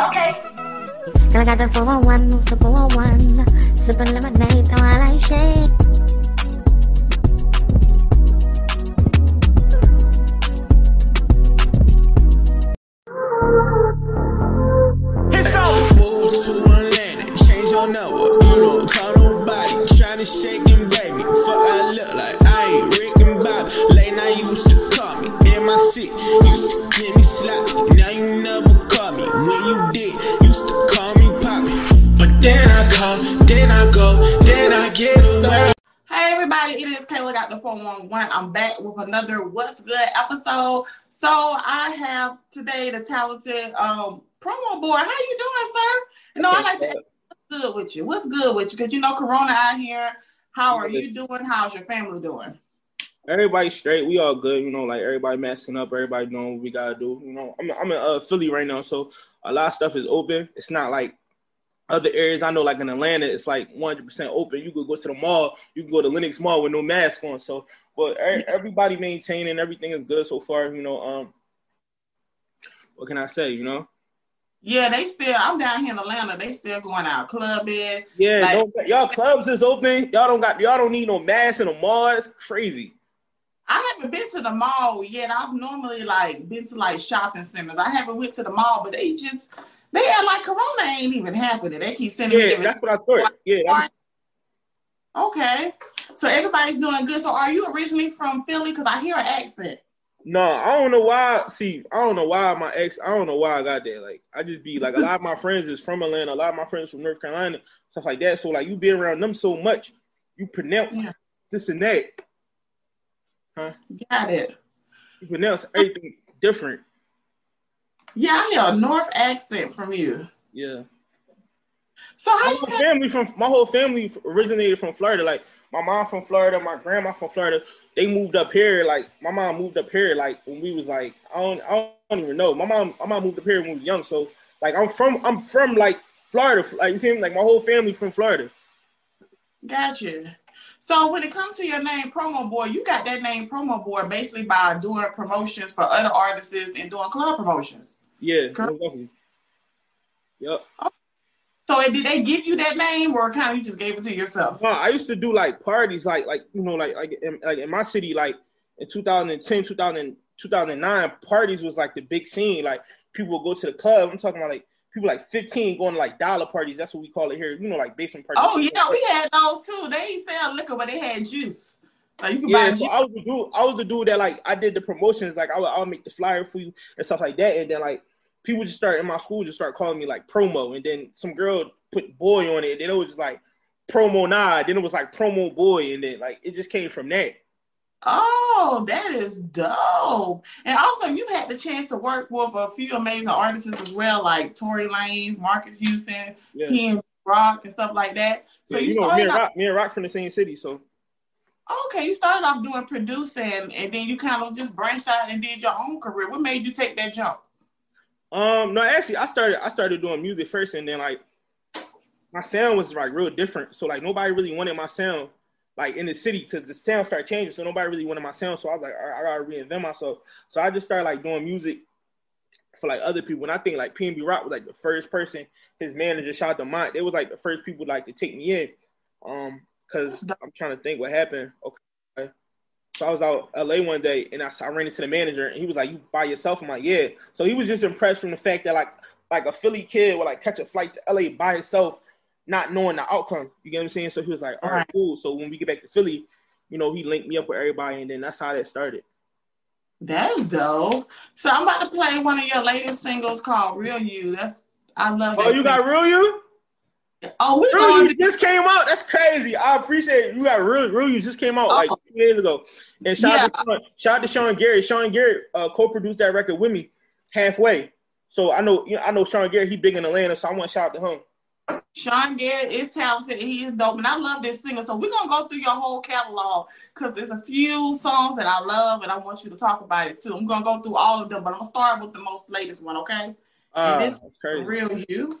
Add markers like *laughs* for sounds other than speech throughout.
Okay. And I got the 411, the 411. Sipping lemonade while I shake. It's 1. I'm back with another What's Good episode. So I have today the talented um, promo boy. How you doing, sir? You know, I like to what's good with you. What's good with you? Because you know, Corona out here. How are you doing? How's your family doing? Everybody straight. We all good. You know, like everybody masking up. Everybody doing what we gotta do. You know, I'm I'm in uh, Philly right now, so a lot of stuff is open. It's not like other areas. I know, like in Atlanta, it's like 100 percent open. You could go to the mall. You can go to Lenox Mall with no mask on. So, but everybody maintaining everything is good so far. You know, um, what can I say? You know. Yeah, they still. I'm down here in Atlanta. They still going out clubbing. Yeah, Like- y'all clubs is open. Y'all don't got y'all don't need no mask in the mall. It's crazy. I haven't been to the mall yet. I've normally like been to like shopping centers. I haven't went to the mall, but they just they act like Corona ain't even happening. They keep sending me Yeah, that's what I thought. Yeah, Okay. So everybody's doing good. So are you originally from Philly? Because I hear an accent. No, I don't know why. See, I don't know why my ex. I don't know why I got there. Like, I just be like a lot of my friends is from Atlanta. A lot of my friends from North Carolina, stuff like that. So like, you be around them so much, you pronounce Yeah. this and that. Huh? Got it. You pronounce everything different. Yeah, I hear a North accent from you. Yeah. So how My you whole got family from my whole family originated from Florida. Like my mom from Florida, my grandma from Florida. They moved up here. Like my mom moved up here. Like when we was like I don't I don't even know. My mom my mom moved up here when we was young. So like I'm from I'm from like Florida. Like you see me? Like my whole family from Florida. Gotcha. So when it comes to your name, Promo Boy, you got that name Promo Boy basically by doing promotions for other artists and doing club promotions. Yeah. Correct. Exactly. Yep. So did they give you that name or kind of you just gave it to yourself? No, I used to do like parties, like like you know, like like in, like in my city, like in 2010, 2000, 2009, parties was like the big scene. Like people would go to the club. I'm talking about like people like 15 going to like dollar parties. That's what we call it here. You know, like basement parties. Oh yeah, we had those too. They ain't sell liquor, but they had juice. Like you can Yeah, buy so. I was the dude. I was the dude that like I did the promotions. Like I would, I would make the flyer for you and stuff like that. And then like people just start in my school just start calling me like promo. And then some girl put boy on it. And then it was just like promo nah. Then it was like promo boy. And then like it just came from that. Oh, that is dope. And also, you had the chance to work with a few amazing artists as well, like Tory Lanez, Marcus Houston, Yeah. he and Rock and stuff like that. So Yeah, you, you know, me and off, Rock, me and Rock from the same city, so okay, you started off doing producing and then you kind of just branched out and did your own career. What made you take that jump? um no actually I started I started doing music first and then like my sound was like real different. So like nobody really wanted my sound like in the city because the sound started changing. So nobody really wanted my sound. So I was like, I gotta reinvent myself. So I just started like doing music for like other people. And I think like PNB Rock was like the first person, his manager out to Mont. They was like the first people like to take me in. Um, cause I'm trying to think what happened. Okay. So I was out LA one day and I, I ran into the manager and he was like, You by yourself? I'm like, Yeah. So he was just impressed from the fact that like like a Philly kid would like catch a flight to LA by himself, not knowing the outcome. You get what I'm saying? So he was like, All right, cool. So when we get back to Philly, you know, he linked me up with everybody and then that's how that started. That's dope. So I'm about to play one of your latest singles called Real You. That's I love that. Oh, you got real you? Oh, we Real you just came out. That's crazy. I appreciate it. You got real real you just came out like Oh. two days ago. And shout out to Sean, shout out to Sean Garrett. Sean Garrett uh, co-produced that record with me halfway. So I know you know I know Sean Garrett, he big in Atlanta, so I want to shout out to him. Sean Garrett is talented. He is dope, and I love this singer. So we're gonna go through your whole catalog because there's a few songs that I love, and I want you to talk about it too. I'm gonna go through all of them, but I'm gonna start with the most latest one, okay? Uh, this- that's crazy. Real you.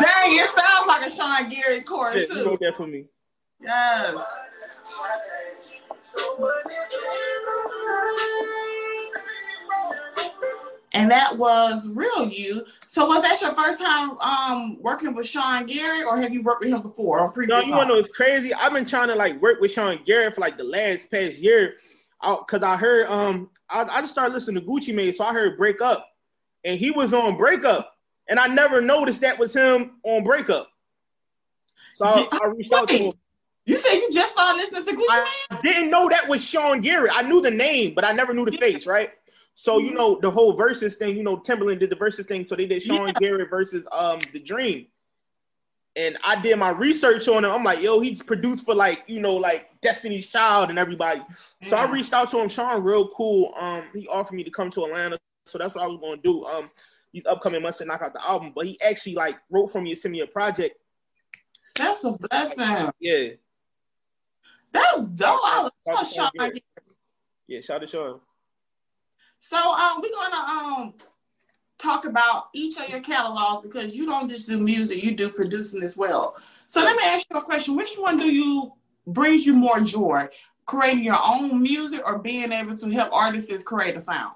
Dang, it sounds like a Sean Garrett chorus he too. wrote that for me. Yes. And that was real you. So was that your first time um working with Sean Garrett or have you worked with him before on previous No, you want to know what's crazy? I've been trying to like work with Sean Garrett for like the last past year, out because I heard um I, I just started listening to Gucci Mane, so I heard Break Up, and he was on Break Up, and I never noticed that was him on breakup. So I, I reached out to him. You said you just started listening to Gucci? I didn't know that was Sean Garrett. I knew the name, but I never knew the face, right? So you know the whole versus thing. You know Timbaland did the versus thing, so they did Sean Yeah. Garrett versus um the Dream. And I did my research on him. I'm like, yo, he produced for like you know like Destiny's Child and everybody. So I reached out to him. Sean, real cool. Um, he offered me to come to Atlanta, so that's what I was gonna do. Um, these upcoming months to knock out the album. But he actually like wrote for me and sent me a project. That's a blessing. Yeah, That's dope. I love Shout out to Sean Sean Garrett. Gary. yeah. Shout out to Sean. So um, we're gonna um talk about each of your catalogs because you don't just do music, you do producing as well. So let me ask you a question: Which one do you brings you more joy? Creating your own music or being able to help artists create a sound?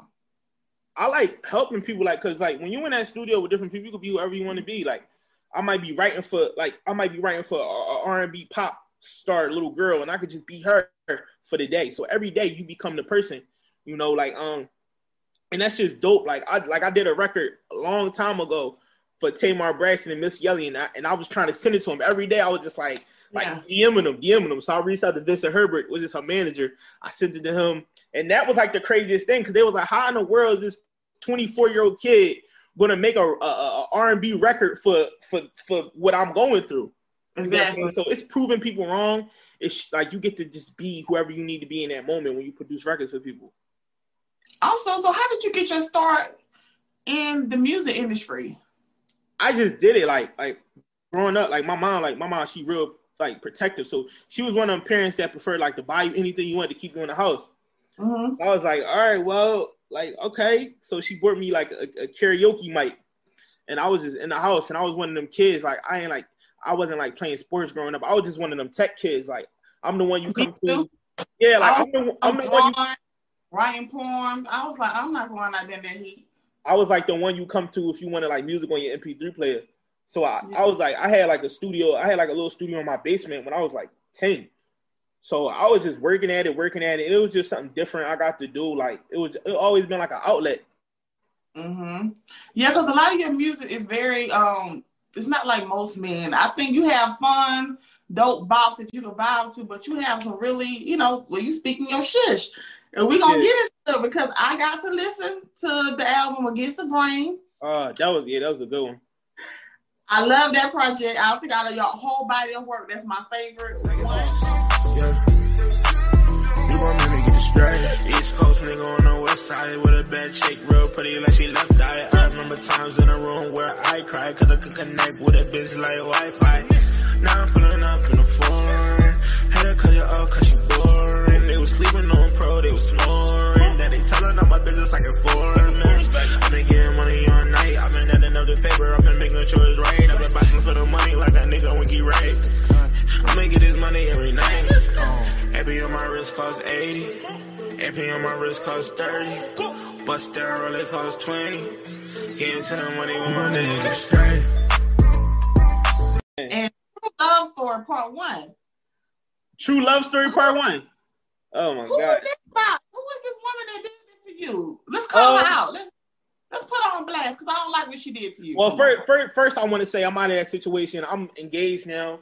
I like helping people, like, cause like when you in that studio with different people, you can be whoever you want to be. Like, I might be writing for, like, I might be writing for a R and B pop star little girl, and I could just be her for the day. So every day you become the person, you know, like, um, and that's just dope. Like, I like I did a record a long time ago for Tamar Braxton and Missy Elliott, and I and I was trying to send it to him every day. I was just like, like Yeah. DMing him, DMing him. So I reached out to Vincent Herbert, which is her manager. I sent it to him, and that was like the craziest thing because they was like, "How in the world is this 24 year old kid gonna make a, a, a R&B record for for for what I'm going through?" You know what I'm Exactly. So it's proving people wrong. It's like you get to just be whoever you need to be in that moment when you produce records for people. Also, so how did you get your start in the music industry? I just did it like like growing up. Like my mom, like my mom, she real like protective. So she was one of them parents that preferred like to buy you anything you wanted to keep you in the house. Mm-hmm. I was like, all right, well, like, okay. So she bought me like a, a karaoke mic. And I was just in the house and I was one of them kids. Like, I ain't like, I wasn't like playing sports growing up. I was just one of them tech kids. Like, I'm the one you come to. Yeah, like, I I'm the, I'm the one you, writing poems. I was like, I'm not going out there in that heat. I was like the one you come to if you wanted like music on your MP3 player. So I, I was like, I had like a studio. I had like a little studio in my basement when I was like 10. So I was just working at it, working at it. It was just something different I got to do. Like, it was, it always been like an outlet. Mm-hmm. Yeah, because a lot of your music is very um it's not like most men. I think you have fun, dope bops that you can vibe to, but you have some really, you know, when you speaking your shish. And we're gonna Yeah. get into it because I got to listen to the album Against the Brain. Uh, that was, yeah, that was a good one. I love that project. I think out of your whole body of work, that's my favorite one. Yeah. We want me to get it straight. East Coast nigga on the west side with a bad chick, real pretty like she left eye. I remember times in a room where I cried cause I could connect with a bitch like Wi-Fi. Now I'm pulling up in the foreign. Had to cut it off cause she boring. They was sleeping on pro, they was snoring. Then they telling all my business like a foreign I've been getting money all night. I've been adding up the paper. I've been making sure it's right. I've been battling for the money like that nigga Winky right. I'ma get this money every night. AP on my wrist cost 80. AP on my wrist cost 30. Bust down roll it cost 20. Getting to the money with my niggas straight. And True Love Story Part One. True Love Story Part One. Oh my Who was god. this about? Who was this woman that did this to you? Let's call Um, her out. Let's let's put her on blast because I don't like what she did to you. Well, first, first, first, I want to say I'm out of that situation. I'm engaged now.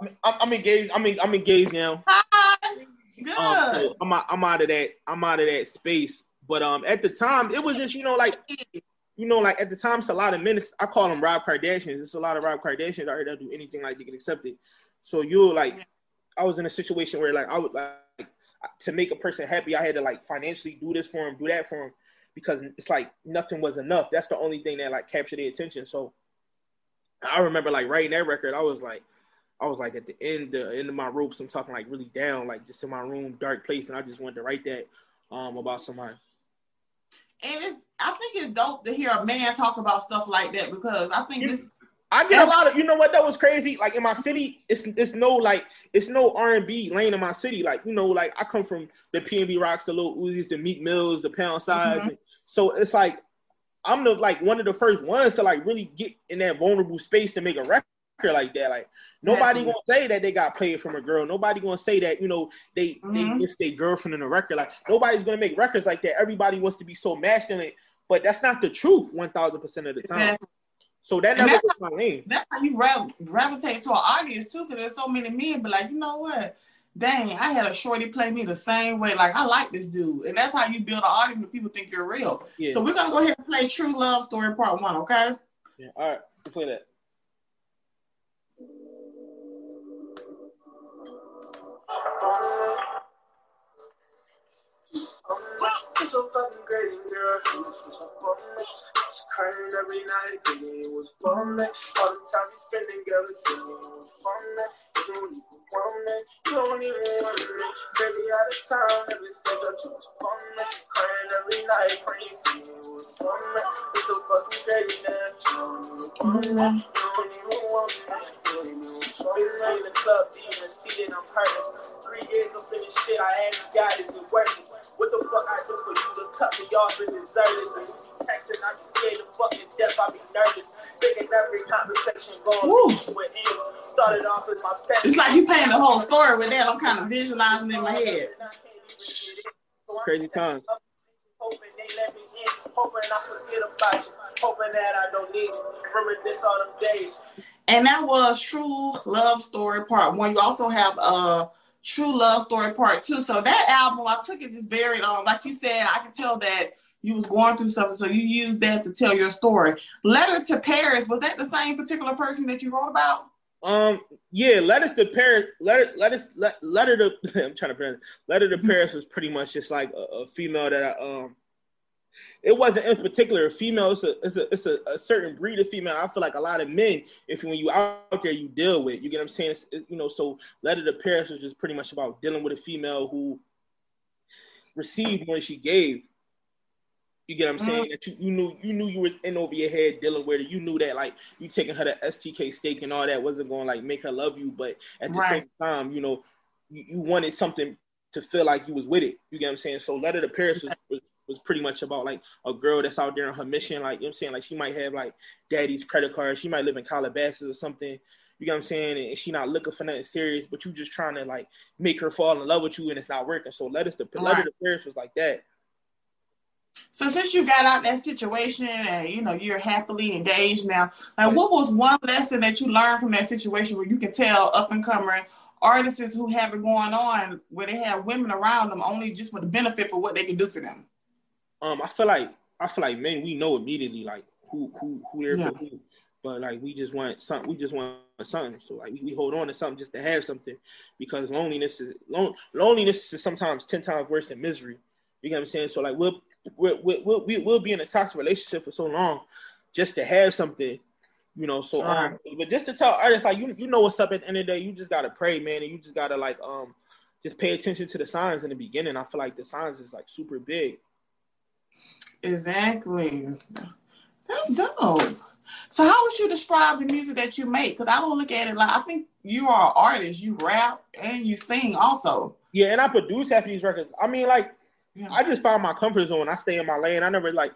I'm, I'm, engaged. I'm, I'm engaged now. Hi. Good. Um, so I'm out, I'm out of that. I'm out of that space. But um, at the time, it was just you know like you know like at the time, it's a lot of men. I call them Rob Kardashians. It's a lot of Rob Kardashians out here that do anything like they get accepted. So you're like, I was in a situation where like I would like to make a person happy, I had to like financially do this for him, do that for him. because it's like nothing was enough. That's the only thing that like captured the attention. So I remember like writing that record, I was like, I was like at the end, the end of my ropes. I'm talking like really down, like just in my room, dark place, and I just wanted to write that um about somebody. And it's I think it's dope to hear a man talk about stuff like that because I think this I get a lot of you know what that was crazy. Like in my city, it's it's no like it's no R and B lane in my city. Like you know, like I come from the PNB Rocks, the Lil Uzis, the Meek Mills, the Pound Size. Mm-hmm. So it's like I'm the like one of the first ones to like really get in that vulnerable space to make a record like that. Like nobody Exactly. gonna say that they got played from a girl. Nobody gonna say that you know they Mhm. they their girlfriend in a record. Like nobody's gonna make records like that. Everybody wants to be so masculine, but that's not the truth one thousand percent of the time. Exactly. So that never that's was my name. that's how you gra- gravitate to an audience too, because there's so many men. But like, you know what? Dang, I had a shorty play me the same way. Like, I like this dude, and that's how you build an audience when people think you're real. Yeah. So we're gonna go ahead and play True Love Story Part One, okay? yeah. All right, play that. So fucking crazy, girl. She was for me. Crying every night, thinking it was for. All the time we spending thinking it was for. You don't even want me. You don't even want me. Baby, out of town, every step you. Crying every night, praying, it was. It's so fucking crazy you. You don't even want me. You don't even want me. In the club, even seated, I'm hurting. Three years of this shit, I ain't got is it working? What the fuck I do for you to cut me off and desert this? And you be texting, I be scared to fucking death, I be nervous. Thinking every conversation going with him. Started off as my best. It's like you painting the whole story with that. I'm kind of visualizing in my head. Crazy time. Hoping they let me in, hoping I forget about you, hoping that I don't need you. This all them days. And that was True Love Story Part One. You also have uh True Love Story Part Two. So that album, I took it just buried on. Like you said, I can tell that you was going through something, so you used that to tell your story. Letter to Paris was that the same particular person that you wrote about? Um, yeah, letters to Paris, letter, letters, let, letter to, *laughs* I'm trying to pronounce, letter to *laughs* Paris was pretty much just like a, a female that I, um, it wasn't in particular a female. It's a, it's a, it's a, a certain breed of female. I feel like a lot of men, if when you out there, you deal with, you get what I'm saying? It's, it- you know, so letter to Paris was just pretty much about dealing with a female who received more than she gave. You get what I'm uh-huh. saying? That you, you knew you knew you was in over your head dealing with it. You knew that like you taking her to STK steak and all that wasn't going to like make her love you, but at the Right. same time, you know, you, you wanted something to feel like you was with it. You get what I'm saying? So Letter to Paris was, was was pretty much about like a girl that's out there on her mission. Like you know what I'm saying? Like she might have like daddy's credit card, she might live in Calabasas or something. You get what I'm saying? And she not looking for nothing serious, but you just trying to like make her fall in love with you and it's not working. So Letters to Letter Right. to Paris was like that. So since you got out that situation and you know you're happily engaged now, like what was one lesson that you learned from that situation where you can tell up and coming artists who have it going on where they have women around them only just for the benefit for what they can do for them? Um, I feel like I feel like men we know immediately like who who who they're Yeah. for who, but like we just want something. We just want something. So like we, we hold on to something just to have something because loneliness is lon- loneliness is sometimes ten times worse than misery. You get what I'm saying? So like we'll we'll we'll, we'll, we'll, we'll be in a toxic relationship for so long just to have something. You know, so um, but just to tell artists like you you know what's up at the end of the day, you just gotta pray, man, and you just gotta like um just pay attention to the signs in the beginning. I feel like the signs is like super big. Exactly. That's dope. So how would you describe the music that you make? Because I don't look at it like I think you are an artist. You rap and you sing also. Yeah, and I produce half of these records. I mean, like, Yeah. I just found my comfort zone. I stay in my lane. I never like,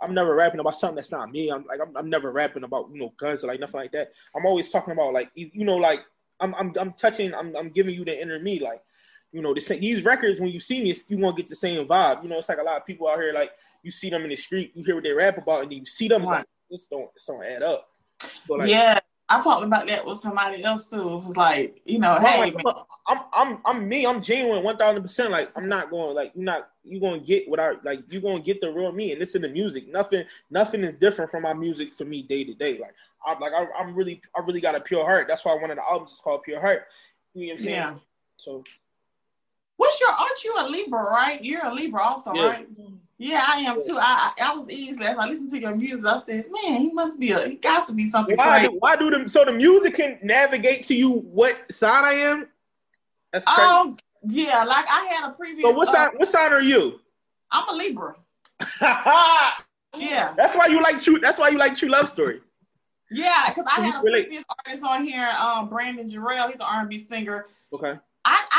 I'm never rapping about something that's not me. I'm like, I'm, I'm never rapping about you know guns or like nothing like that. I'm always talking about like, you you know, like I'm I'm, I'm touching. I'm, I'm giving you the inner me. Like, you know, this, these records when you see me, you won't get the same vibe. You know, it's like a lot of people out here. Like, you see them in the street, you hear what they rap about, and you see them Right. like, this don't this don't add up. So, like, yeah, I talked about that with somebody else too. It was like, you know, hey, like, I'm, I'm, I'm me. I'm genuine, one thousand percent. Like, I'm not going. Like, you're not. you're gonna get what I like. you're gonna get the real me, and this is the music. Nothing, nothing is different from my music to me day to day. Like, I'm like, I, I'm really, I really got a pure heart. That's why one of the albums is called Pure Heart. You know what I'm saying? yeah. So, What's your? Aren't you a Libra, right? You're a Libra also, right? Yeah, I am too. I I was easy as I listened to your music. I said, man, he must be a he got to be something Why crazy. do, why do them so the music can navigate to you what sign I am? That's crazy. Um, yeah, like I had a previous. so what uh, sign what sign are you? I'm a Libra. *laughs* Yeah, that's why you like true that's why you like true love story. yeah, because I had a previous artist on here, um, Brandon Jarrell. He's an R&B singer. Okay.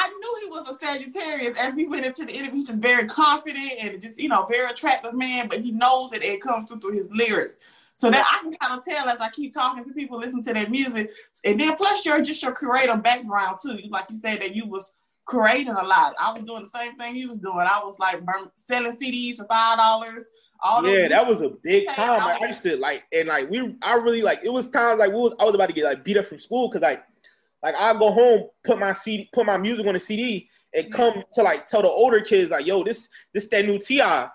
I, knew he was a Sagittarius as we went into the interview. He's just very confident and just, you know, very attractive man, but he knows it and it comes through through his lyrics. So that I can kind of tell as I keep talking to people, listen to their music. And then plus your just your creative background too. Like you said that you was creating a lot. I was doing the same thing you was doing. I was like selling CDs for five dollars. All Yeah, that was a big time. I Like, I used to like, and like we, I really like. It was times like we was, I was about to get like beat up from school because like, like I go home, put my CD, put my music on the CD, and come to like tell the older kids like, yo, this, this that new T.I.,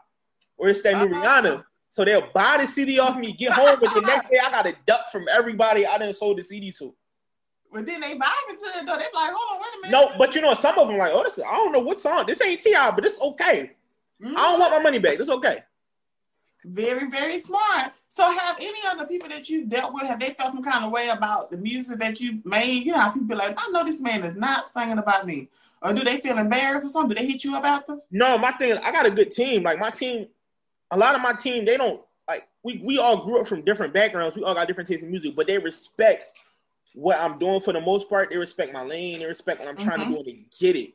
or this that new Uh-huh. Rihanna. So they'll buy the CD off me, get home, but the next day I got a duck from everybody I didn't sold the CD to. But then they vibe into it though. They like, hold on, wait a minute. No, but you know, some of them like, oh, this, I don't know what song. This ain't T.I., but it's okay. Mhm. I don't want my money back. It's okay. Very, very smart. So, have any other people that you've dealt with, have they felt some kind of way about the music that you made? You know, how people be like, I know this man is not singing about me. Or do they feel embarrassed or something? Do they hit you about them? No, my thing, I got a good team. Like my team, a lot of my team, they don't like we we all grew up from different backgrounds. We all got different tastes in music, but they respect what I'm doing for the most part. They respect my lane. They respect what I'm trying Mhm. to do and they get it.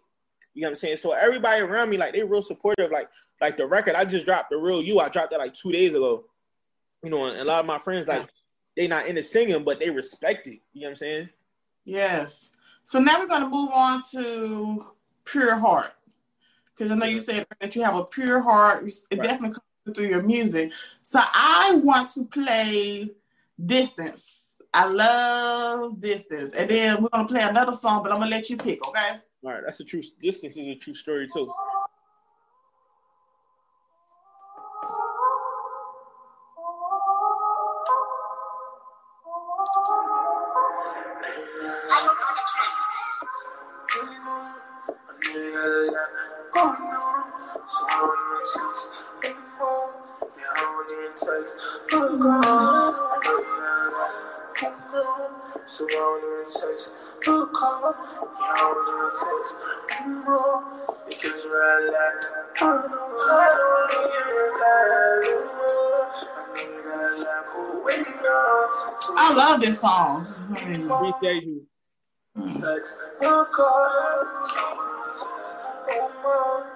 You know what I'm saying? So everybody around me, like they real supportive. Like like the record I just dropped, the real you, I dropped that like two days ago. You know, and a lot of my friends like they not into singing, but they respect it. You know what I'm saying? Yes. So now we're going to move on to Pure Heart. Because I know you said that you have a pure heart. It Right. definitely comes through your music. So I want to play Distance. I love Distance. And then we're going to play another song, but I'm going to let you pick, okay? All right, that's a true. Distance is a true story too. So I don't even. You call, yeah, I don't anymore. Because you're a. I don't even text. I know you got a lot for waiting on. I love this song. I mean, Appreciate you. Text, you call, anymore.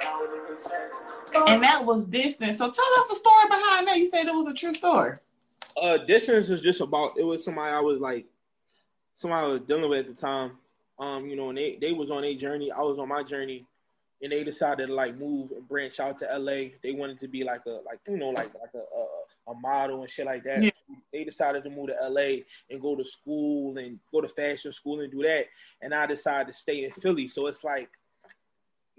I don't even text. and that was Distance. So tell us the story behind that. You said it was a true story. uh distance is just about it was somebody I was like somebody I was dealing with at the time. Um, you know, and they, they was on a journey, I was on my journey, and they decided to like move and branch out to LA. They wanted to be like a like you know, like like a a, a model and shit like that. Yeah. They decided to move to LA and go to school and go to fashion school and do that. And I decided to stay in Philly. So it's like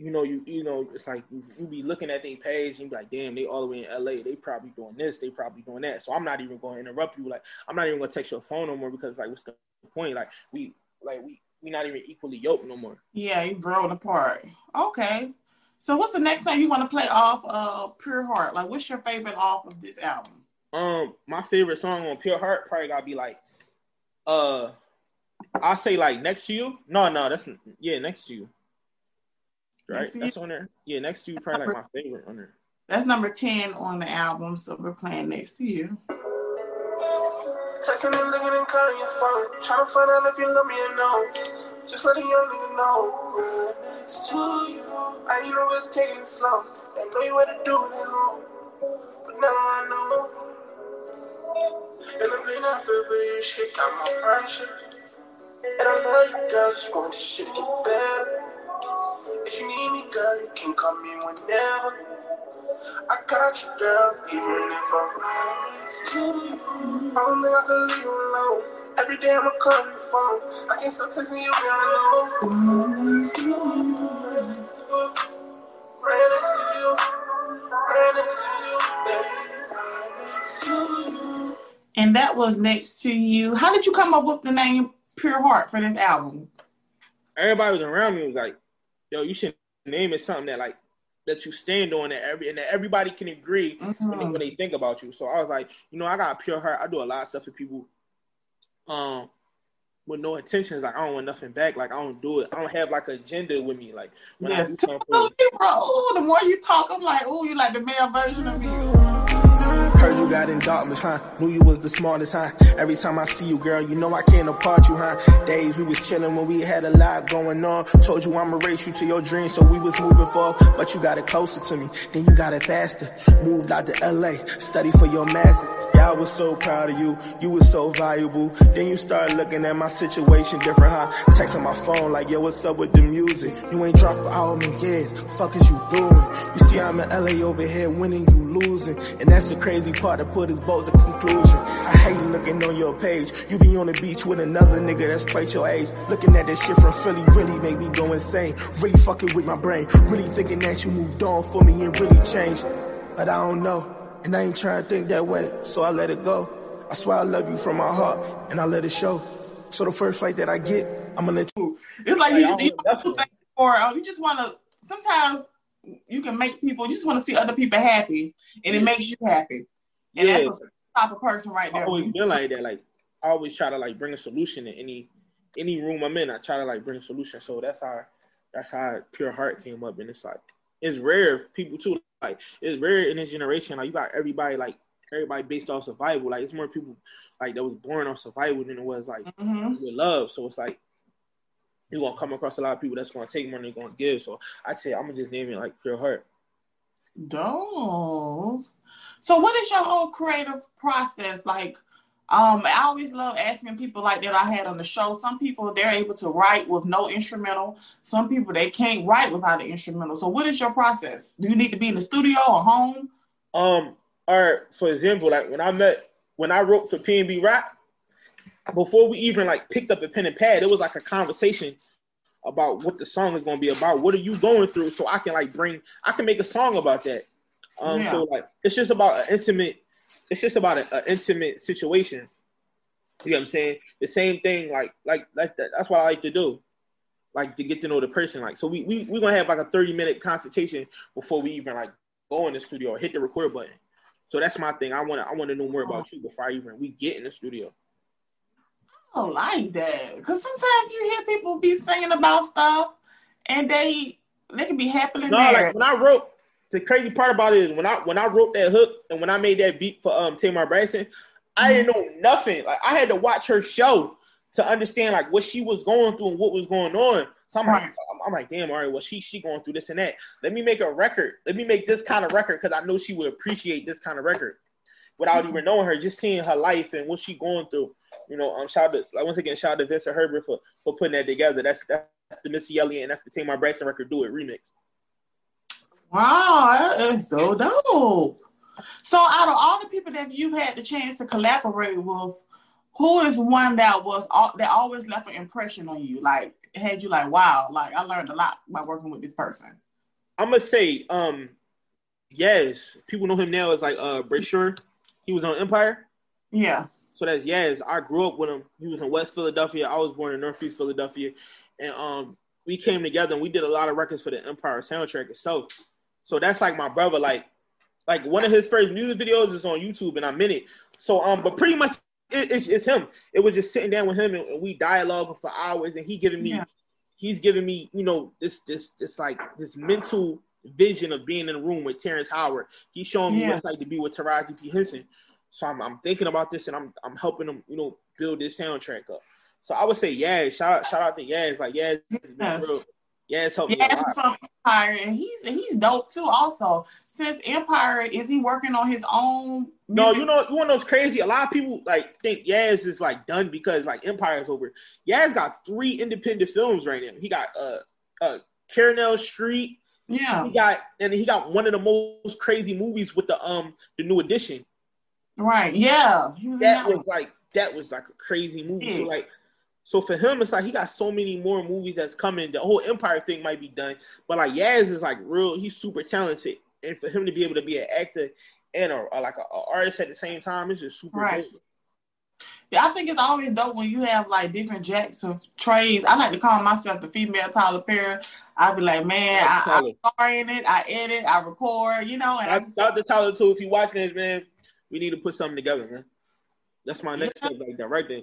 you know, you you know, it's like you, you be looking at their page and you be like, damn, they all the way in LA. They probably doing this, they probably doing that. So I'm not even going to interrupt you. Like, I'm not even going to text your phone no more because like, what's the point? Like, we like we we not even equally yoked no more. Yeah, you grown apart. Okay. So what's the next song you want to play off of Pure Heart? Like, what's your favorite off of this album? Um, my favorite song on Pure Heart probably gotta be like, uh, I say like next to you. No, no, that's yeah, next to you. Right, Next to You? that's on there. Yeah, next to you probably like my favorite on there. That's number 10 on the album, so we're playing next to you. Texting and looking and calling your phone. Trying to find out if you love me or no. Just let a young nigga know. Right next to you. I ain't know it's taking it slow. I know you what to do it at home. But now I know. And the pain I feel for you, shit got my pressure. And I love you, girl. Just want this shit to get better. If you need me, girl, you can come in whenever. I got you, girl, even if I'm right next to you. I don't think I can leave you alone. Every day I'ma call your phone. I can't stop texting you, girl, I know. Right next to you, right next to you, right next to you, right next to you, baby, right next to you. And that was next to you. How did you come up with the name Pure Heart for this album? Everybody was around me was like, yo, you should name it something that like that you stand on that every and that everybody can agree when, they, Mhm. when they think about you. So I was like, you know, I got a pure heart. I do a lot of stuff for people. Um, with no intentions. Like I don't want nothing back. Like I don't do it. I don't have like an agenda with me. Like when I do something, *laughs* Oh, ooh, the more you talk, I'm like, oh, you like the male version of me. Heard you got in Dartmouth, huh? Knew you was the smartest, huh? Every time I see you, girl, you know I can't apart you, huh? Days we was chilling when we had a lot going on. Told you I'ma race you to your dreams, so we was moving forward. But you got it closer to me, then you got it faster. Moved out to LA, study for your master. Yeah, I was so proud of you. You was so valuable. Then you started looking at my situation different, huh? Texting my phone like, yo, what's up with the music? You ain't dropped an album in years. Fuck is you doing? You see, I'm in LA over here winning, you losing. And that's the crazy part that put us both to conclusion. I hate looking on your page. You be on the beach with another nigga that's twice your age. Looking at this shit from Philly really make me go insane. Really fucking with my brain. Really thinking that you moved on for me and really changed. But I don't know. And I ain't trying to think that way, so I let it go. I swear I love you from my heart, and I let it show. So the first flight that I get, I'm gonna let you. It's like Like, you, I you, don't you know, do things for, uh, you just want to. Sometimes you can make people. You just want to see other people happy, and it makes you happy. And Yeah. that's a type of person right I there. always been like that. Like I always try to like bring a solution in any any room I'm in. I try to like bring a solution. So that's how that's how pure heart came up. And it's like it's rare people too. Like it's rare in this generation. Like you got everybody like everybody based off survival. Like it's more people like that was born on survival than it was like hmm with love. So it's like you're gonna come across a lot of people that's gonna take more than they're gonna give. So I'd say I'm gonna just name it like pure heart. Dope. So, what is your whole creative process like? Um, I always love asking people like that I had on the show. Some people they're able to write with no instrumental. Some people they can't write without an instrumental. So, what is your process? Do you need to be in the studio or home? Um, or for example, like when I met when I wrote for PNB Rap, before we even like picked up a pen and pad, it was like a conversation about what the song is gonna be about. What are you going through? So I can like bring I can make a song about that. Um, Yeah. so like it's just about an intimate, it's just about an intimate situation. You know what I'm saying? The same thing, like like like that. That's what I like to do. Like to get to know the person. Like so we we we gonna have like a 30 minute consultation before we even like go in the studio or hit the record button. So that's my thing. I wanna I wanna know more about you before I even we get in the studio. I don't like that because sometimes you hear people be singing about stuff and they they can be happily No, married. like when I wrote the crazy part about it is when I when I wrote that hook and when I made that beat for um Tamar Braxton, I didn't know nothing. Like I had to watch her show to understand like what she was going through and what was going on. So I'm like, I'm, like, damn, all right, well, she she going through this and that. Let me make a record. Let me make this kind of record because I know she would appreciate this kind of record without even knowing her, just seeing her life and what she going through. You know, um, shout out to, like once again, shout out to Vincent Herbert for for putting that together. That's that's the Missy Elliott and that's the Tamar Braxton record. Do it remix. Wow, that is so dope. So, out of all the people that you've had the chance to collaborate with, who is one that was that always left an impression on you? Like, had you like, wow, like I learned a lot by working with this person. I'm gonna say, um, yes, people know him now as like uh Bryshere. He was on Empire, Yeah, so that's Yaz. I grew up with him. He was in West Philadelphia. I was born in Northeast Philadelphia, and um, we came together and we did a lot of records for the Empire soundtrack itself. So that's like my brother. Like, like one of his first music videos is on YouTube, and I'm in it. So um, but pretty much it, it's, it's him. It was just sitting down with him and, and we dialoguing for hours, and he giving me Yeah. he's giving me, you know, this this this like this mental vision of being in a room with Terrence Howard. He's showing me Yeah. what it's like to be with Taraji P. Henson. So I'm, I'm thinking about this and I'm I'm helping him, you know, build this soundtrack up. So I would say, yeah, shout out, shout out to Yaz. Like Yaz, Yes. Real. Yaz helped yeah, from Empire, and he's he's dope too. Also, since Empire, is he working on his own? No, you know, you want those crazy. A lot of people like think Yaz is like done because like Empire's over. Yaz got three independent films right now. He got uh uh Canal Street. yeah, He got and he got one of the most crazy movies with the um the new edition. right, yeah, he was That that was like that was like a crazy movie. So like so for him, it's like he got so many more movies that's coming. The whole Empire thing might be done, but like Yaz is like real. He's super talented, and for him to be able to be an actor and a, a- like a, a artist at the same time is just super. Right. dope. Yeah, I think it's always dope when you have like different jacks of trades. I like to call myself the female Tyler Perry. I'd be like, man, I. I'm sorry in it. I edit, I record, you know, and I just, shout out to Tyler too. If you're watching this, man, we need to put something together, man. That's my next Yeah. step, like that right there.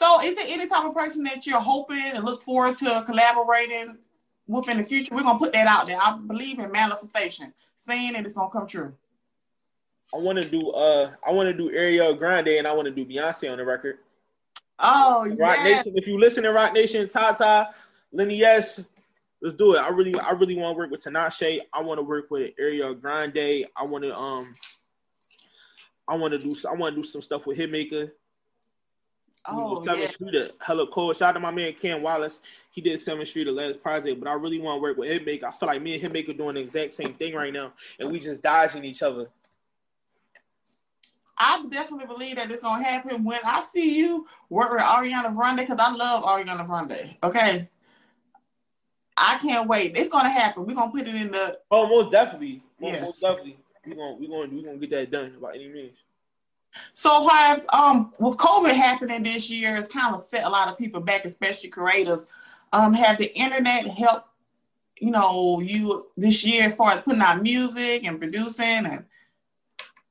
So is there any type of person that you're hoping and look forward to collaborating with in the future? We're gonna put that out there. I believe in manifestation, saying it is gonna come true. I want to do uh, I want to do Ariana Grande and I want to do Beyonce on the record. Oh Roc yeah. Nation, if you listen to Roc Nation, Tata, Lenny S, let's do it. I really, I really want to work with Tinashe. I want to work with Ariana Grande. I want to um, I want to do, I want to do some stuff with Hitmaka. Oh Seventh yeah. Street, a hella cool. Shout out to my man Ken Wallace. He did Seventh Street, the last project, but I really want to work with Hitmaka. I feel like me and Hitmaka doing the exact same thing right now, and we just dodging each other. I definitely believe that it's gonna happen when I see you work with Ariana Grande because I love Ariana Grande. Okay. I can't wait. It's gonna happen. We're gonna put it in the Oh, most definitely, most, Yes. most definitely. We're gonna, we gonna, we gonna get that done by any means. So have um with COVID happening this year, it's kind of set a lot of people back, especially creatives. Um, have the internet helped you know you this year as far as putting out music and producing and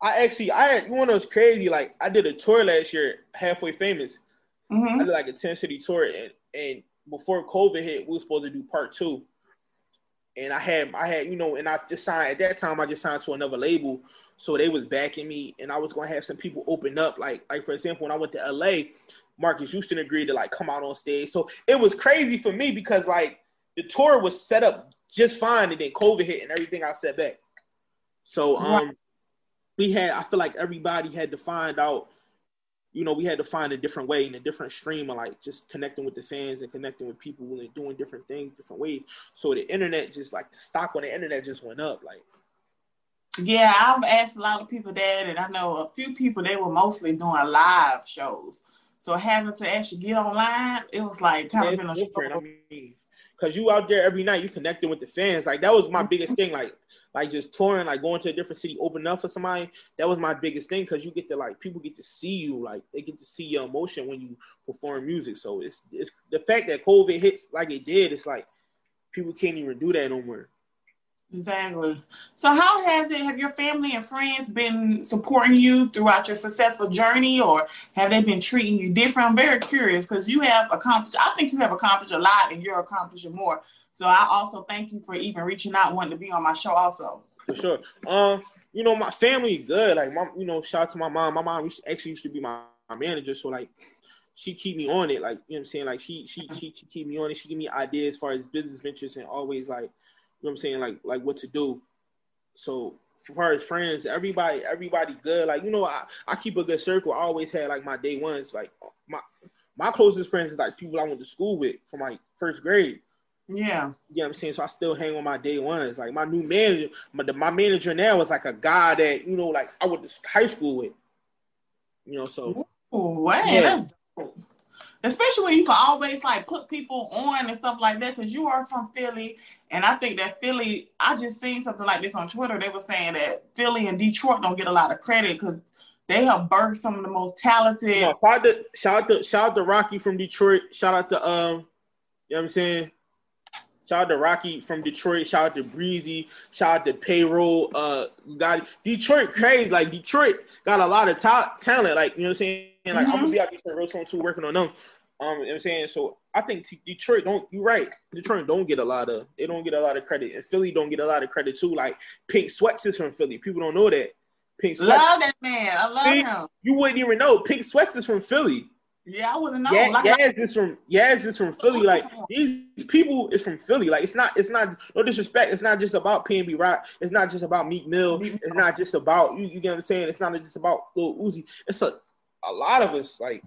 I actually, I you know what's crazy? Like I did a tour last year, halfway famous. I Mhm. did like a 10 city tour and, and before COVID hit, we were supposed to do part two. And I had I had, you know, and I just signed at that time I just signed to another label. So they was backing me and I was gonna have some people open up. Like, like for example, when I went to LA, Marcus Houston agreed to like come out on stage. So it was crazy for me because like the tour was set up just fine and then COVID hit and everything I set back. So um we had I feel like everybody had to find out you know, we had to find a different way and a different stream of like just connecting with the fans and connecting with people and doing different things, different ways. So the internet just like the stock on the internet just went up. Like Yeah, I've asked a lot of people that, and I know a few people they were mostly doing live shows. So having to actually get online, it was like kind of been a different. I mean, cause you out there every night, you connecting with the fans. Like that was my biggest thing. Like like just touring, like going to a different city, opening up for somebody. That was my biggest thing because you get to like people get to see you, like they get to see your emotion when you perform music. So it's it's the fact that COVID hits like it did. It's like people can't even do that no more. Exactly. So how has it? Have your family and friends been supporting you throughout your successful journey, or have they been treating you different? I'm very curious because you have accomplished. I think you have accomplished a lot, and you're accomplishing more. So I also thank you for even reaching out, wanting to be on my show. Also, for sure. Um, you know, my family good. Like, my, you know, shout out to my mom. My mom used to, actually used to be my, my manager, so like, she keep me on it. Like, you know what I'm saying? Like, she she she, she keep me on it. She give me ideas as far as business ventures and always like, know what I'm saying? Like like what to do. So as far as friends, everybody everybody good. Like, you know, I I keep a good circle. I always had like my day ones. Like my my closest friends is like people I went to school with from like first grade. yeah. You know what I'm saying? So I still hang on my day ones. Like my new manager, my, my manager now is like a guy that, you know, like I went to high school with. You know, so Oh, wow, Yeah. that's dope. Especially when you can always like put people on and stuff like that because you are from Philly. And I think that Philly, I just seen something like this on Twitter. They were saying that Philly and Detroit don't get a lot of credit because they have birthed some of the most talented. know, shout out to shout out to shout out to Rocky from Detroit. Shout out to um, you know what I'm saying? Shout out to Rocky from Detroit. Shout out to Breezy. Shout out to Payroll. Uh, got Detroit crazy. Like Detroit got a lot of ta- talent. Like you know what I'm saying. Like I'm gonna be out Detroit real soon too, working on them. Um, you know what I'm saying. So I think T- Detroit don't. You're right. Detroit don't get a lot of. They don't get a lot of credit, and Philly don't get a lot of credit too. Like Pink Sweats is from Philly. People don't know that. Pink Sweats. Love that man. I love See? him. You wouldn't even know. Pink Sweats is from Philly. Yeah, I wouldn't know. Yeah, like, Yaz is from Yaz is from Philly. Like these people is from Philly. Like it's not it's not no disrespect. It's not just about PNB Rock. It's not just about Meek Mill. Meek It's not just about you. You get what I'm saying? It's not just about Lil Uzi. It's a a lot of us. Like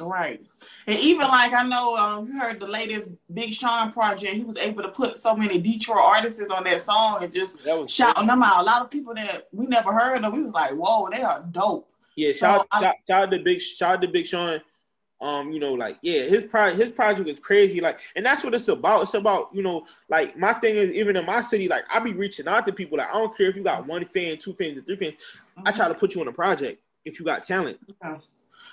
Right. And even like I know um you heard the latest Big Sean project, he was able to put so many Detroit artists on that song and just shouting them out. A lot of people that we never heard of, we was like, whoa, they are dope. Yeah, shout, So, I- shout, shout out to Big shout out to Big Sean. Um, you know, like yeah, his pro his project is crazy. Like, and that's what it's about. It's about you know, like my thing is even in my city, like I be reaching out to people. Like I don't care if you got one fan, two fans, or three fans. I try to put you on a project if you got talent.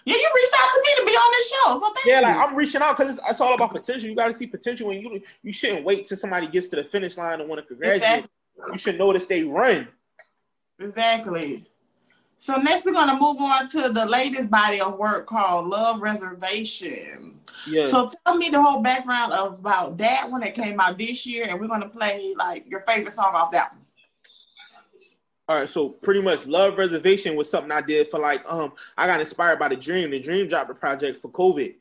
Yeah, you reached out to me to be on this show. So thank Yeah, you. like I'm reaching out because it's, it's all about potential. You got to see potential, and you you shouldn't wait till somebody gets to the finish line and want to congratulate. Exactly. You should notice they run. Exactly. So next we're gonna move on to the latest body of work called Love Reservation. Yeah. So tell me the whole background of about that one that came out this year, and we're gonna play like your favorite song off that one. All right, so pretty much Love Reservation was something I did for like um I got inspired by the Dream. The Dream dropped a project for COVID.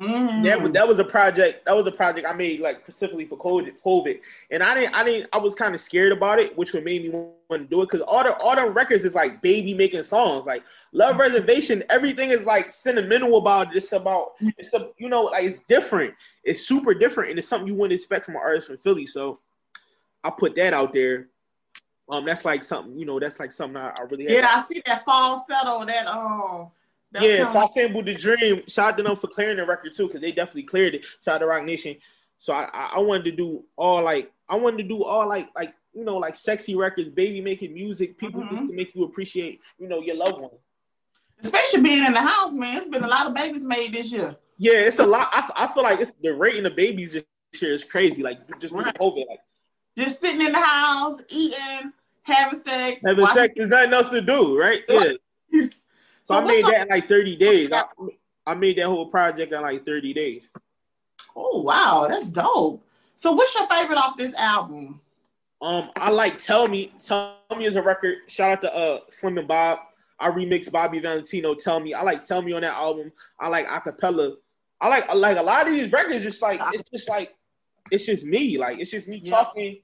Mhm. That was that was a project that was a project I made like specifically for COVID. COVID, and I didn't I didn't I was kind of scared about it, which would make me want to do it because all the all the records is like baby making songs. Like Love Reservation, everything is like sentimental about it. It's about it's a, you know like it's different. It's super different, and it's something you wouldn't expect from an artist from Philly. So I put that out there. Um, that's like something you know. That's like something I, I really yeah, I see that Falsetto. That um, that's yeah, Falsetto the Dream. Shout out to them for clearing the record too, because they definitely cleared it. Shout out to Roc Nation. So I, I I wanted to do all like I wanted to do all like like you know like sexy records, baby making music, people Mhm. just to make you appreciate you know your loved one. especially being in the house, man. It's been a lot of babies made this year. Yeah, it's a lot. I, I feel like it's the rating of babies this year is crazy. Like just through Right. COVID, like Just sitting in the house, eating, having sex, having watching- sex, there's nothing else to do, right? Yeah. *laughs* So, I made that in like 30 days. I, I made that whole project in like 30 days. Oh wow, that's dope. So what's your favorite off this album? Um, I like Tell Me. Tell Me is a record. Shout out to uh Slim and Bob. I remixed Bobby Valentino. Tell Me. I like Tell Me on that album. I like acapella. I like I like a lot of these records. Just like it's just like it's just me. Like it's just me Yeah. talking.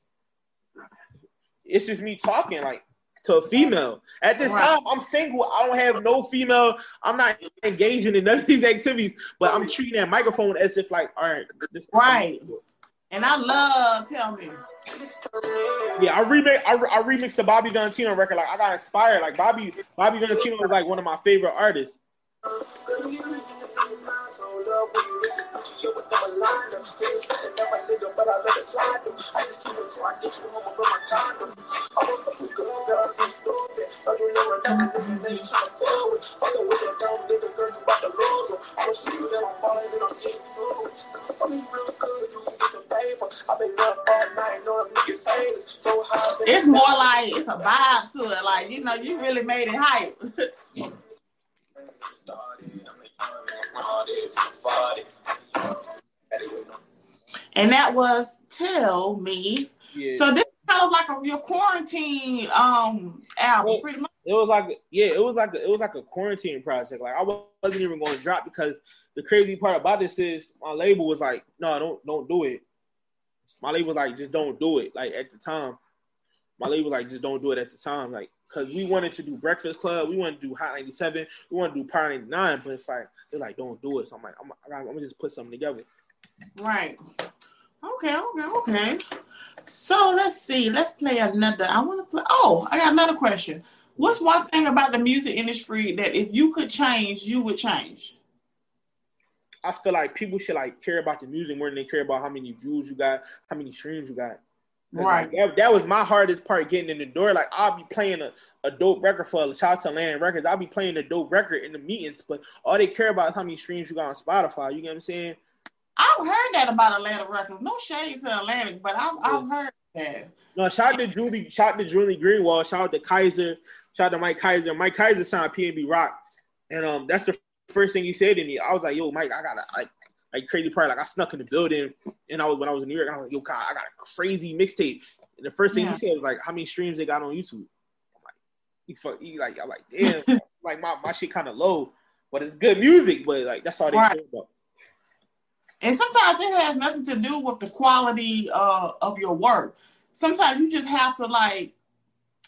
It's just me talking like to a female. At this Right. time, I'm single. I don't have no female. I'm not engaging in none of these activities. But I'm treating that microphone as if like, all right, this Right. And I love Tell Me. Yeah, I remix I, I remixed the Bobby Valentino record. Like I got inspired. Like Bobby Bobby Valentino is like one of my favorite artists. It's more like it's a vibe to it. Like, you know, you really made it hype. *laughs* and that was Tell Me. Yeah. So this is kind of like a your quarantine um album, pretty much. it was like yeah, it was like a, it was like a quarantine project. Like I wasn't even going to drop because the crazy part about this is my label was like, no, don't don't do it. My label was like, just don't do it. Like at the time, my label was like, just don't do it at the time. Like because we wanted to do Breakfast Club, we wanted to do Hot 97, we wanted to do Power 99, but it's like they're like, don't do it. So I'm like, I'm, I'm, I'm gonna just put something together. Right. Okay, okay, okay. So let's see. Let's play another. I want to play. Oh, I got another question. What's one thing about the music industry that if you could change, you would change? I feel like people should like care about the music more than they care about how many views you got, how many streams you got. Right. like, that, that was my hardest part getting in the door. Like I'll be playing a, a dope record for a shout out to Atlantic Records. I'll be playing a dope record in the meetings, but all they care about is how many streams you got on Spotify. You get what I'm saying? I've heard that about Atlantic Records. No shade to Atlantic, but I've, I've heard that. No, shout out to Julie, shout out to Julie Greenwald, shout out to Kyser, shout out to Mike Kyser. Mike Kyser signed PNB Rock. And um that's the first thing he said to me. I was like, yo, Mike, I gotta like like crazy part. Like I snuck in the building and I was when I was in New York, and I was like, yo, God, I got a crazy mixtape. And the first thing Yeah. he said was like, how many streams they got on YouTube? I'm like, he fuck he like, I'm like, damn, *laughs* like my, my shit kind of low, but it's good music, but like that's all they Right. care about. And sometimes it has nothing to do with the quality uh, of your work. Sometimes you just have to like,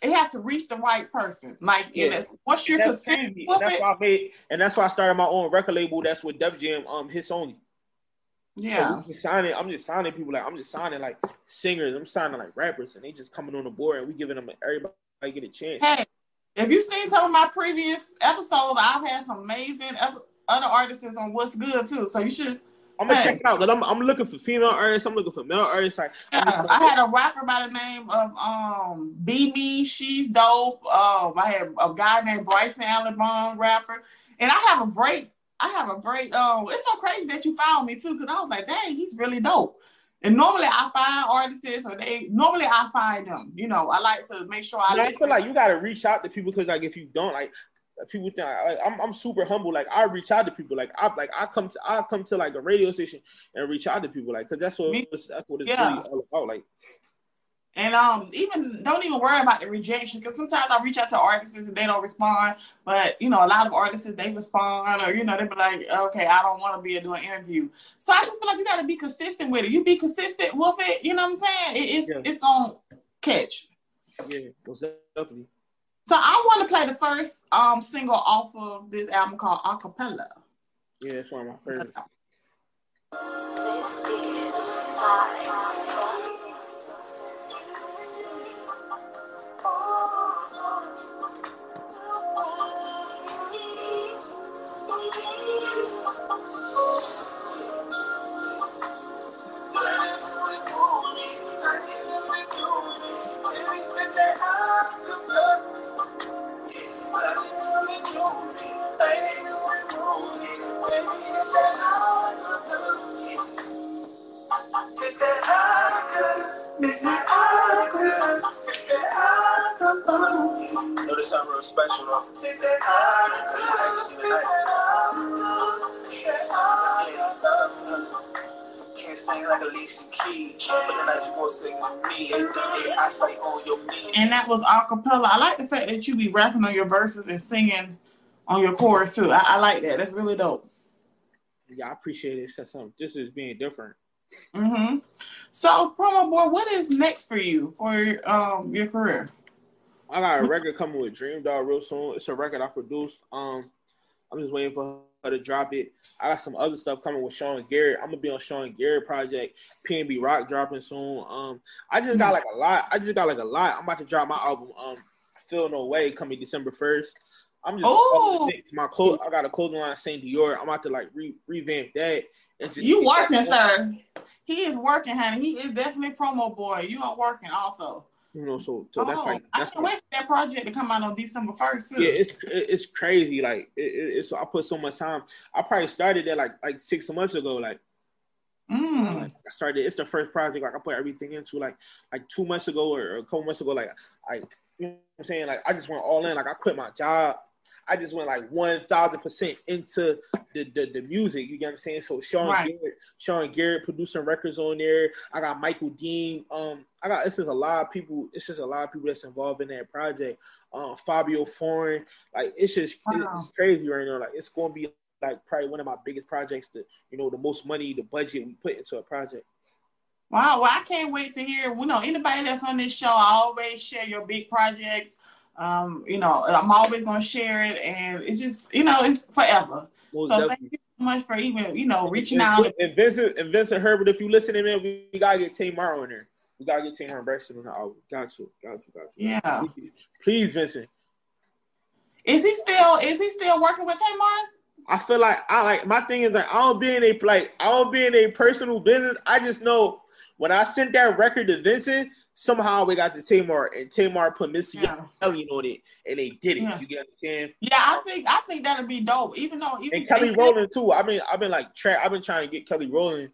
it has to reach the right person. Like, Yeah. once you're That's crazy. And that's why I made, and that's why I started my own record label. That's with Def Jam, um, hits only. Yeah. So just signing, I'm just signing people like I'm just signing like singers. I'm signing like rappers, and they just coming on the board, and we giving them everybody get a chance. Hey, if you've seen some of my previous episodes, I've had some amazing ep- other artists on What's Good too. So you should I'm gonna Hey. check it out. Cause I'm I'm looking for female artists. I'm looking for male artists. Like Yeah, I had a rapper by the name of um BB. She's dope. Um, I had a guy named Bryson Allen Bond rapper, and I have a great, I have a great. Um, it's so crazy that you found me too, because I was like, dang, he's really dope. And normally I find artists, or they normally I find them. You know, I like to make sure I I feel like you gotta reach out to people because like if you don't like people think like I'm I'm super humble like I reach out to people like I like I come to I come to like a radio station and reach out to people like because that's what Me- that's what it's Yeah. really all about like And um, even don't even worry about the rejection because sometimes I reach out to artists and they don't respond. But you know, a lot of artists they respond, or you know, they be like, "Okay, I don't want to be a doing an interview." So I just feel like you got to be consistent with it. You be consistent with it. You know what I'm saying? It, it's Yeah. it's gonna catch. yeah most definitely So I want to play the first um single off of this album called Acapella. yeah it's one of my favorites. Special though. Can't sing like Alicia Keys, but then I just want to sing with me. And I stay on your knee. And that was acapella. I like the fact that you be rapping on your verses and singing on your chorus too. I, I like that. That's really dope. yeah I appreciate it Said something just as being different hmm So, promo boy, what is next for you for um your career? I got a record coming with Dream Doll real soon it's a record I produced um I'm just waiting for her to drop it I got some other stuff coming with Sean Garrett I'm gonna be on Sean Garrett project PNB Rock dropping soon um I just got like a lot I just got like a lot I'm about to drop my album um Feel No Way coming December 1st I'm just Oh. my clothes. I got a clothing line Saint Dior. I'm about to like re- revamp that. And You working, sir? He is working, honey. He is definitely promo boy. You are working also. You know, so, so that's oh, like I can't wait for that project to come out on December first yeah, it's it's crazy. Like it, it, it's I put so much time. I probably started that like like six months ago. Like, Mm. like, I started. It's the first project. Like I put everything into like like two months ago or, or a couple months ago. Like I, you know what I'm saying. Like I just went all in. Like I quit my job. I just went like one thousand percent into the, the the music. You get what I'm saying? So Sean Right. Garrett, Sean Garrett producing records on there. I got Michael Dean. Um, I got it's just a lot of people. It's just a lot of people that's involved in that project. Um, Fabio Foreign. Like it's just Wow. it's crazy right now. Like it's going to be like probably one of my biggest projects. The you know the most money, the budget we put into a project. Wow, well, I can't wait to hear. You know, anybody that's on this show, I always share your big projects. Um, you know, I'm always gonna share it, and it's just, you know, it's forever. Most So definitely. thank you so much for even, you know, reaching and, out. And Vincent and Vincent Herbert, if you listening, man, we, we gotta get Tamar on there. We gotta get Tamar Braxton on the album. Got you, got to, got to. Yeah. Please, please, Vincent. Is he still? Is he still working with Tamar? I feel like I like my thing is like I don't be in a like I don't be in a personal business. I just know when I sent that record to Vincent, somehow we got to Tamar and Tamar put Missy Yeah. Elliott on it and they did it. Yeah. You get what I'm saying? Yeah, I think I think that'd be dope. Even though, even And Kelly Rowland too. I've been I've been like tra- I've been trying to get Kelly Rowland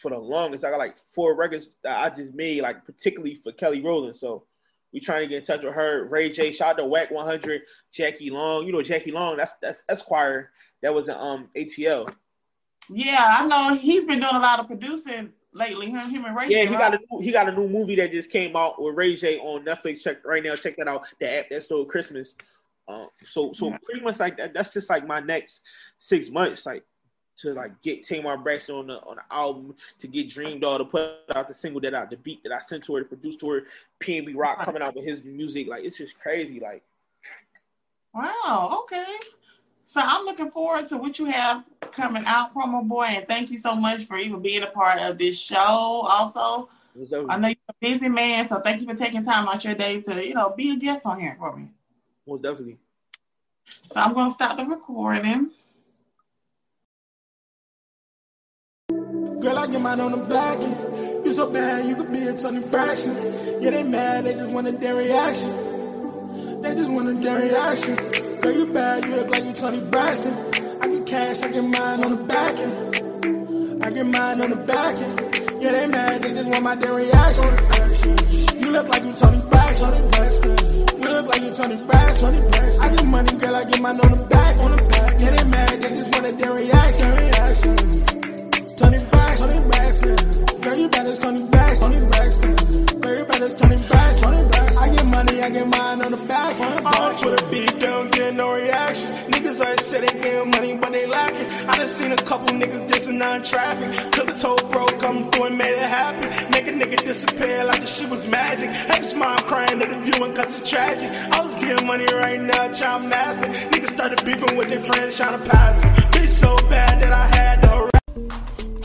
for the longest. I got like four records that I just made like particularly for Kelly Rowland. So we trying to get in touch with her. Ray J, shout out to Wack 100, Jackie Long. You know Jackie Long. That's that's Esquire. That was in um ATL. Yeah, I know he's been doing a lot of producing lately. Him, him and Ray. Yeah, J, he right? got a new, he got a new movie that just came out with Ray J on Netflix. Check right now. Check that out. The app that stole Christmas. Um, so so Yeah. pretty much like that. That's just like my next six months. Like to like get Tamar Braxton on the on the album to get Dream Doll to put out the single that out the beat that I sent to her to produce to her. PNB Rock coming out with his music. Like it's just crazy. Like Wow. Okay. So I'm looking forward to what you have coming out, promo boy, and thank you so much for even being a part of this show. Also, I know you're a busy man, so thank you for taking time out your day to, you know, be a guest on here for me. Well, definitely. So I'm going to stop the recording. Girl, I get mine on the back end. You so bad, you could be a Toni Braxton. Yeah, they mad, they just want a damn reaction. They just want a damn reaction. Girl, you bad, you look like you Toni Braxton. I get cash, I get mine on the back end. I get mine on the back end. Yeah, they mad, they just want my damn reaction. You look like you Toni Braxton. You look like you Toni Braxton. I get money, girl, I get mine on the back end. Yeah, they mad, they just want a damn reaction. Toni Braxton, Toni Braxton. Girl, you better Toni Braxton, Toni Braxton. Girl, you Toni Braxton, Toni Braxton. I get money, I get mine on the back. On Twitter, beat, don't get no reaction. Niggas always say they getting money, but they lacking. I done seen a couple niggas dissing on traffic. Till the toll bro come through and made it happen. Make a nigga disappear like the shit was magic. Ex mom crying at the viewing cause it's tragic. I was getting money right now, trying massive. Niggas started beefing with their friends, trying to pass it. Bitch so bad that I had to